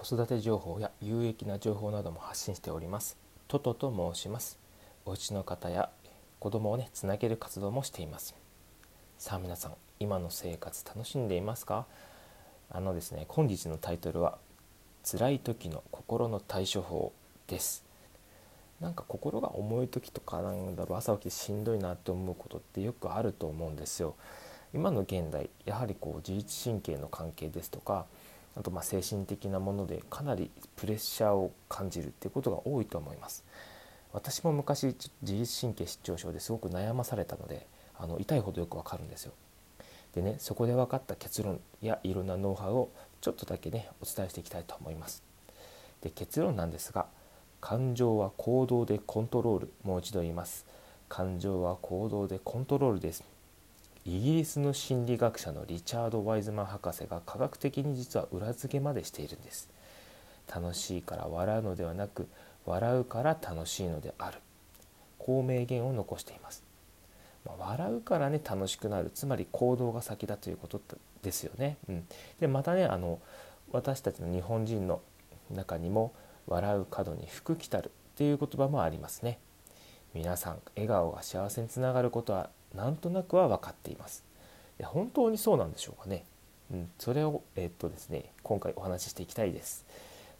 子育て情報や有益な情報なども発信しております。トトと申します。お家の方や子供をねつなげる活動もしています。さあ皆さん今の生活楽しんでいますか？あのですね本日のタイトルは辛い時の心の対処法です。なんか心が重い時とかなんだろう朝起きてしんどいなって思うことってよくあると思うんですよ。今の現代やはりこう自律神経の関係ですとかあとま精神的なものでかなりプレッシャーを感じるっていうことが多いと思います。私も昔自律神経失調症ですごく悩まされたのであの痛いほどよくわかるんですよ。でねそこで分かった結論やいろんなノウハウをちょっとだけねお伝えしていきたいと思います。で結論なんですが感情は行動でコントロールもう一度言います。感情は行動でコントロールです。イギリスの心理学者のリチャード・ワイズマン博士が科学的に実は裏付けまでしているんです。楽しいから笑うのではなく笑うから楽しいのである。こう名言を残しています、まあ、笑うからね楽しくなる。つまり行動が先だということですよね、うん、でまたねあの私たちの日本人の中にも笑う角に福来たるっていう言葉もありますね。皆さん笑顔が幸せにつながることはなんとなくは分かっています。いや本当にそうなんでしょうかね、うん、それをえー、っとですね今回お話ししていきたいです。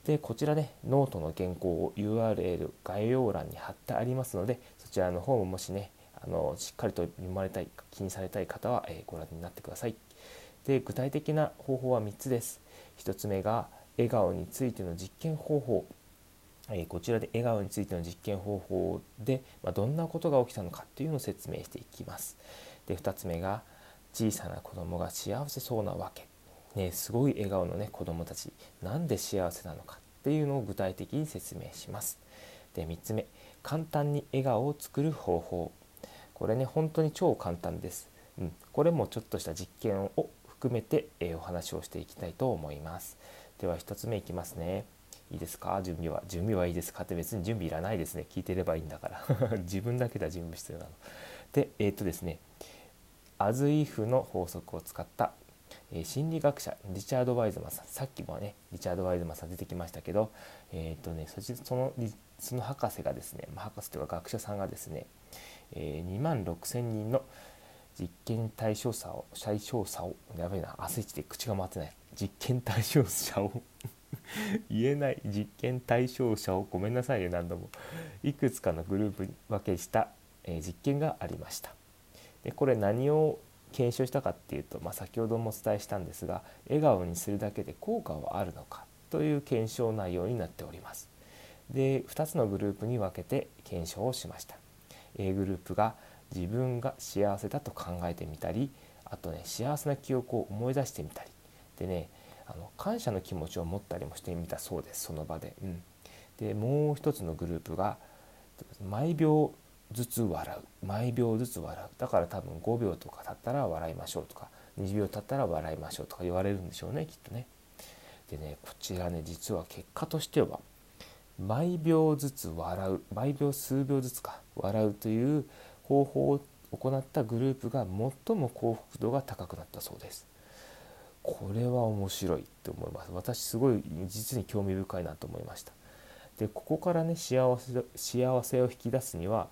でこちらねノートの原稿を URL 概要欄に貼ってありますのでそちらの方ももしねあのしっかりと読まれたい気にされたい方は、えー、ご覧になってください。で具体的な方法は3つです。1つ目が笑顔についての実験方法。えこちらで笑顔についての実験方法で、まどんなことが起きたのかっていうのを説明していきます。で2つ目が小さな子供が幸せそうなわけ、ね、すごい笑顔のね子供たちなんで幸せなのかっていうのを具体的に説明します。で3つ目簡単に笑顔を作る方法これね本当に超簡単です。うん、これもちょっとした実験を含めて、えお話をしていきたいと思います。では1つ目いきますね。いいですか？準備は準備はいいですか？って別に準備いらないですね。聞いてればいいんだから。自分だけでは準備必要なの。でえー、っとですね。アズイフの法則を使った、えー、心理学者リチャード・ワイズマンさん。さっきもねリチャード・ワイズマンさん出てきましたけどえー、っとねそそのその博士がですね、博士というか学者さんがですね、え2万6,000人の実験対象者を対象者をやべえな朝一で口が回ってない。実験対象者を言えない実験対象者をごめんなさいね何度も。いくつかのグループに分けした、え実験がありました。でこれ何を検証したかっていうと、まあ、先ほどもお伝えしたんですが笑顔にするだけで効果はあるのかという検証内容になっております。で2つのグループに分けて検証をしました。A グループが自分が幸せだと考えてみたりあとね幸せな記憶を思い出してみたり。でねあの感謝の気持ちを持ったりもしてみたそうですその場で。うん、でもう一つのグループが毎秒ずつ笑う毎秒ずつ笑うだから多分5秒とか経ったら笑いましょうとか20秒経ったら笑いましょうとか言われるんでしょうねきっとね。でねこちらね実は結果としては毎秒ずつ笑う毎秒数秒ずつか笑うという方法を行ったグループが最も幸福度が高くなったそうです。これは面白いって思います。私すごい実に興味深いなと思いました。でここからね幸せ幸せを引き出すには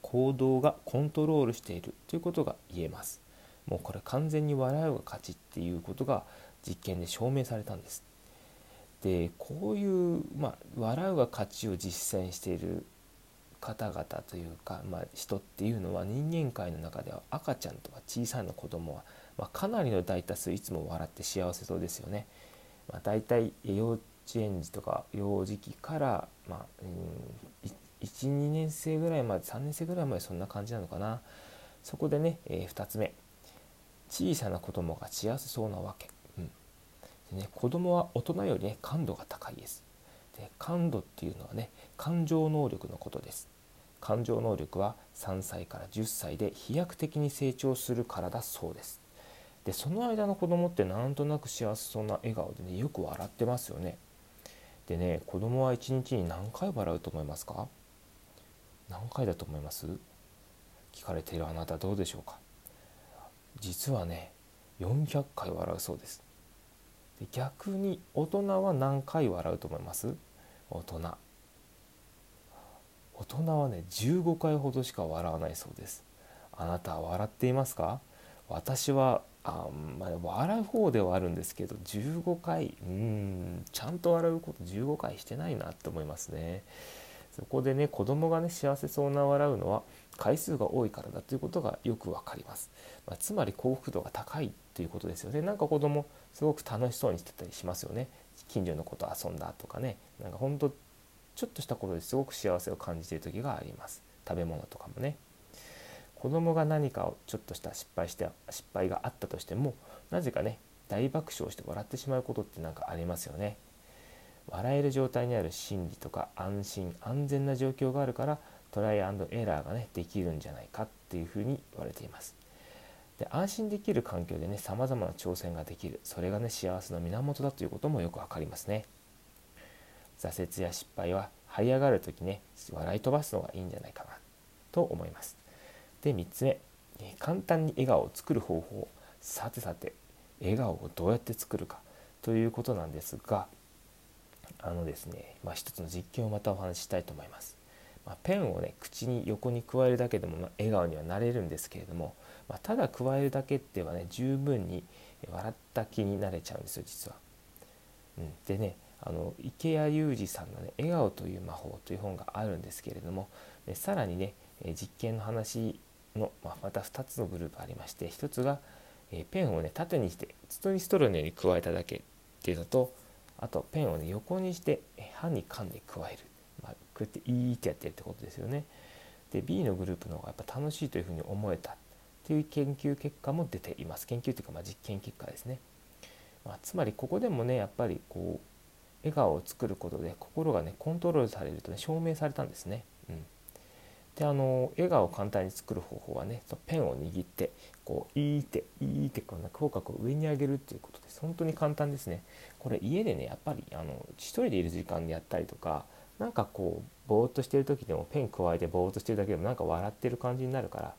行動がコントロールしているということが言えます。もうこれ完全に笑うが勝ちっていうことが実験で証明されたんです。でこういう、まあ、笑うが勝ちを実践している方々というか、まあ、人っていうのは人間界の中では赤ちゃんとか小さな子供はまあ、かなりの大多数いつも笑って幸せそうですよね。まあ、大体幼稚園児とか幼児期から、まあ、12年生ぐらいまで3年生ぐらいまでそんな感じなのかな。そこでね、えー、2つ目。小さな子供が幸せそうなわけ、うん。でね、子供は大人よりね感度が高いです。で感度っていうのはね感情能力のことです。感情能力は3歳から10歳で飛躍的に成長するからだそうです。でその間の子供ってなんとなく幸せそうな笑顔でねよく笑ってますよね。でね子供は一日に何回笑うと思いますか？何回だと思います？聞かれているあなたどうでしょうか？実はね400回笑うそうです。で逆に大人は何回笑うと思います？大人。大人はね15回ほどしか笑わないそうです。あなたは笑っていますか？私はあまあ、笑う方ではあるんですけど15回うんちゃんと笑うこと15回してないなって思いますね。そこでね子供がね幸せそうな笑うのは回数が多いからだということがよくわかります、まあ、つまり幸福度が高いということですよね。なんか子供すごく楽しそうにしてたりしますよね。近所の子と遊んだとかね。なんかほんとちょっとしたことですごく幸せを感じている時があります。食べ物とかもね。子供が何かをちょっとした失敗して失敗があったとしてもなぜかね大爆笑して笑ってしまうことって何かありますよね。笑える状態にある心理とか安心安全な状況があるからトライアンドエラーがねできるんじゃないかっていうふうに言われています。で安心できる環境でねさまざまな挑戦ができる。それがね幸せの源だということもよくわかりますね。挫折や失敗は這い上がる時ね笑い飛ばすのがいいんじゃないかなと思います。で3つ目簡単に笑顔を作る方法さてさて笑顔をどうやって作るかということなんですがあのですね、まあ、一つの実験をまたお話ししたいと思います。まあ、ペンをね口に横に加えるだけでも、ま笑顔にはなれるんですけれども、まあ、ただ加えるだけではね十分に笑った気になれちゃうんですよ実は。うん、でねあの池谷裕二さんのね「笑顔という魔法」という本があるんですけれどもでさらにね実験の話の、ま、また2つのグループありまして1つが、えペンをね縦にして筒にストローのように加えただけっていうのとあとペンをね横にして歯に噛んで加える、まあ、こうやっていいってやってるってことですよね。で B のグループの方がやっぱ楽しいというふうに思えたっていう研究結果も出ています。研究というかまあ実験結果ですね。まあ、つまりここでもねやっぱりこう笑顔を作ることで心がねコントロールされるとね証明されたんですね。うんであの笑顔を簡単に作る方法はねペンを握ってこういいっていいってこんな口角を上に上げるっていうことです。本当に簡単ですね。これ家でねやっぱりあの一人でいる時間でやったりとかなんかこうぼーっとしてる時でもペン加えてぼーっとしてるだけでもなんか笑ってる感じになるから、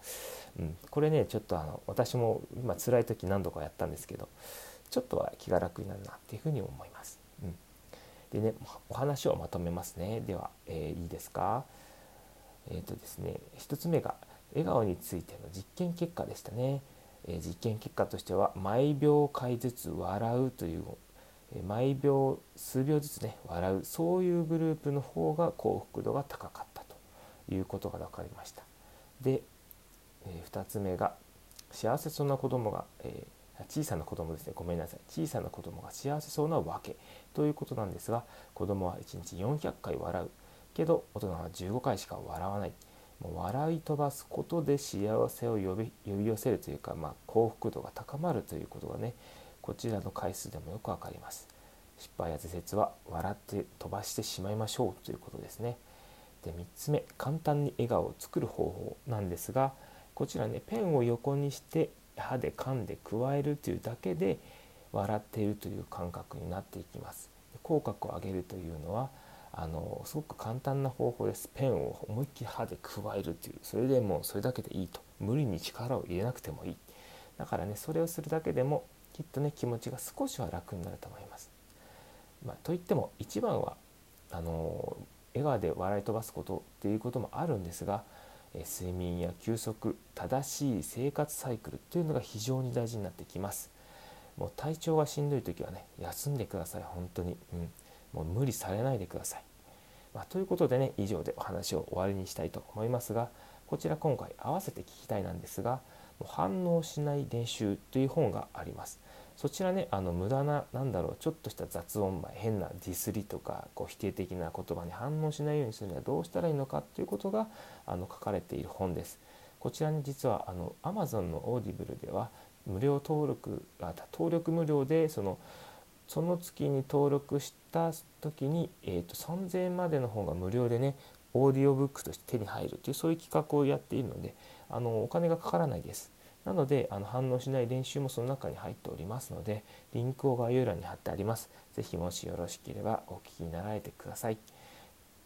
うん、これねちょっとあの私も今辛い時何度かやったんですけどちょっとは気が楽になるなっていうふうに思います。うん、でねお話をまとめますね。では、えー、いいですか？えーとですね、1つ目が笑顔についての実験結果でしたね、えー、実験結果としては毎秒回ずつ笑うという、えー、毎秒数秒ずつね笑うそういうグループの方が幸福度が高かったということが分かりました。で、えー、2つ目が幸せそうな子供が、え小さな子供ですね。ごめんなさい。小さな子供が幸せそうなわけということなんですが子供は1日400回笑う。けど大人は15回しか笑わない。もう笑い飛ばすことで幸せを呼び呼び寄せるというか、まあ、幸福度が高まるということがねこちらの回数でもよくわかります。失敗や挫折は笑って飛ばしてしまいましょうということですね。で3つ目簡単に笑顔を作る方法なんですがこちらねペンを横にして歯で噛んで加えるというだけで笑っているという感覚になっていきます。口角を上げるというのはあのすごく簡単な方法ですペンを思いっきり歯で加えるっていうそれでもうそれだけでいいと無理に力を入れなくてもいいだからねそれをするだけでもきっとね気持ちが少しは楽になると思います、まあ、といっても一番はあの笑顔で笑い飛ばすことっていうこともあるんですがえ睡眠や休息正しい生活サイクルっていうのが非常に大事になってきます。もう体調がしんどい時はね休んでください本当に、うん、もう無理されないでください。まあ、ということでね以上でお話を終わりにしたいと思いますがこちら今回合わせて聞きたいなんですが「反応しない練習」という本があります。そちらねあの無駄な何だろうちょっとした雑音前変なディスりとかこう否定的な言葉に反応しないようにするにはどうしたらいいのかということがあの書かれている本です。こちらに実はあの Amazon のオーディブルでは無料登録あ登録無料でそのその月に登録した時に、えーと、3000円までの方が無料でねオーディオブックとして手に入るというそういう企画をやっているのであのお金がかからないです。なのであの反応しない練習もその中に入っておりますのでリンクを概要欄に貼ってあります。是非もしよろしければお聞きになられてください。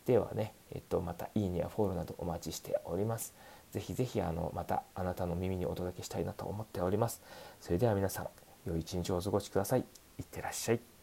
ではね、えっと、またいいねやフォローなどお待ちしております。ぜひぜひあのまたあなたの耳にお届けしたいなと思っております。それでは皆さん、良い一日をお過ごしください。いってらっしゃい。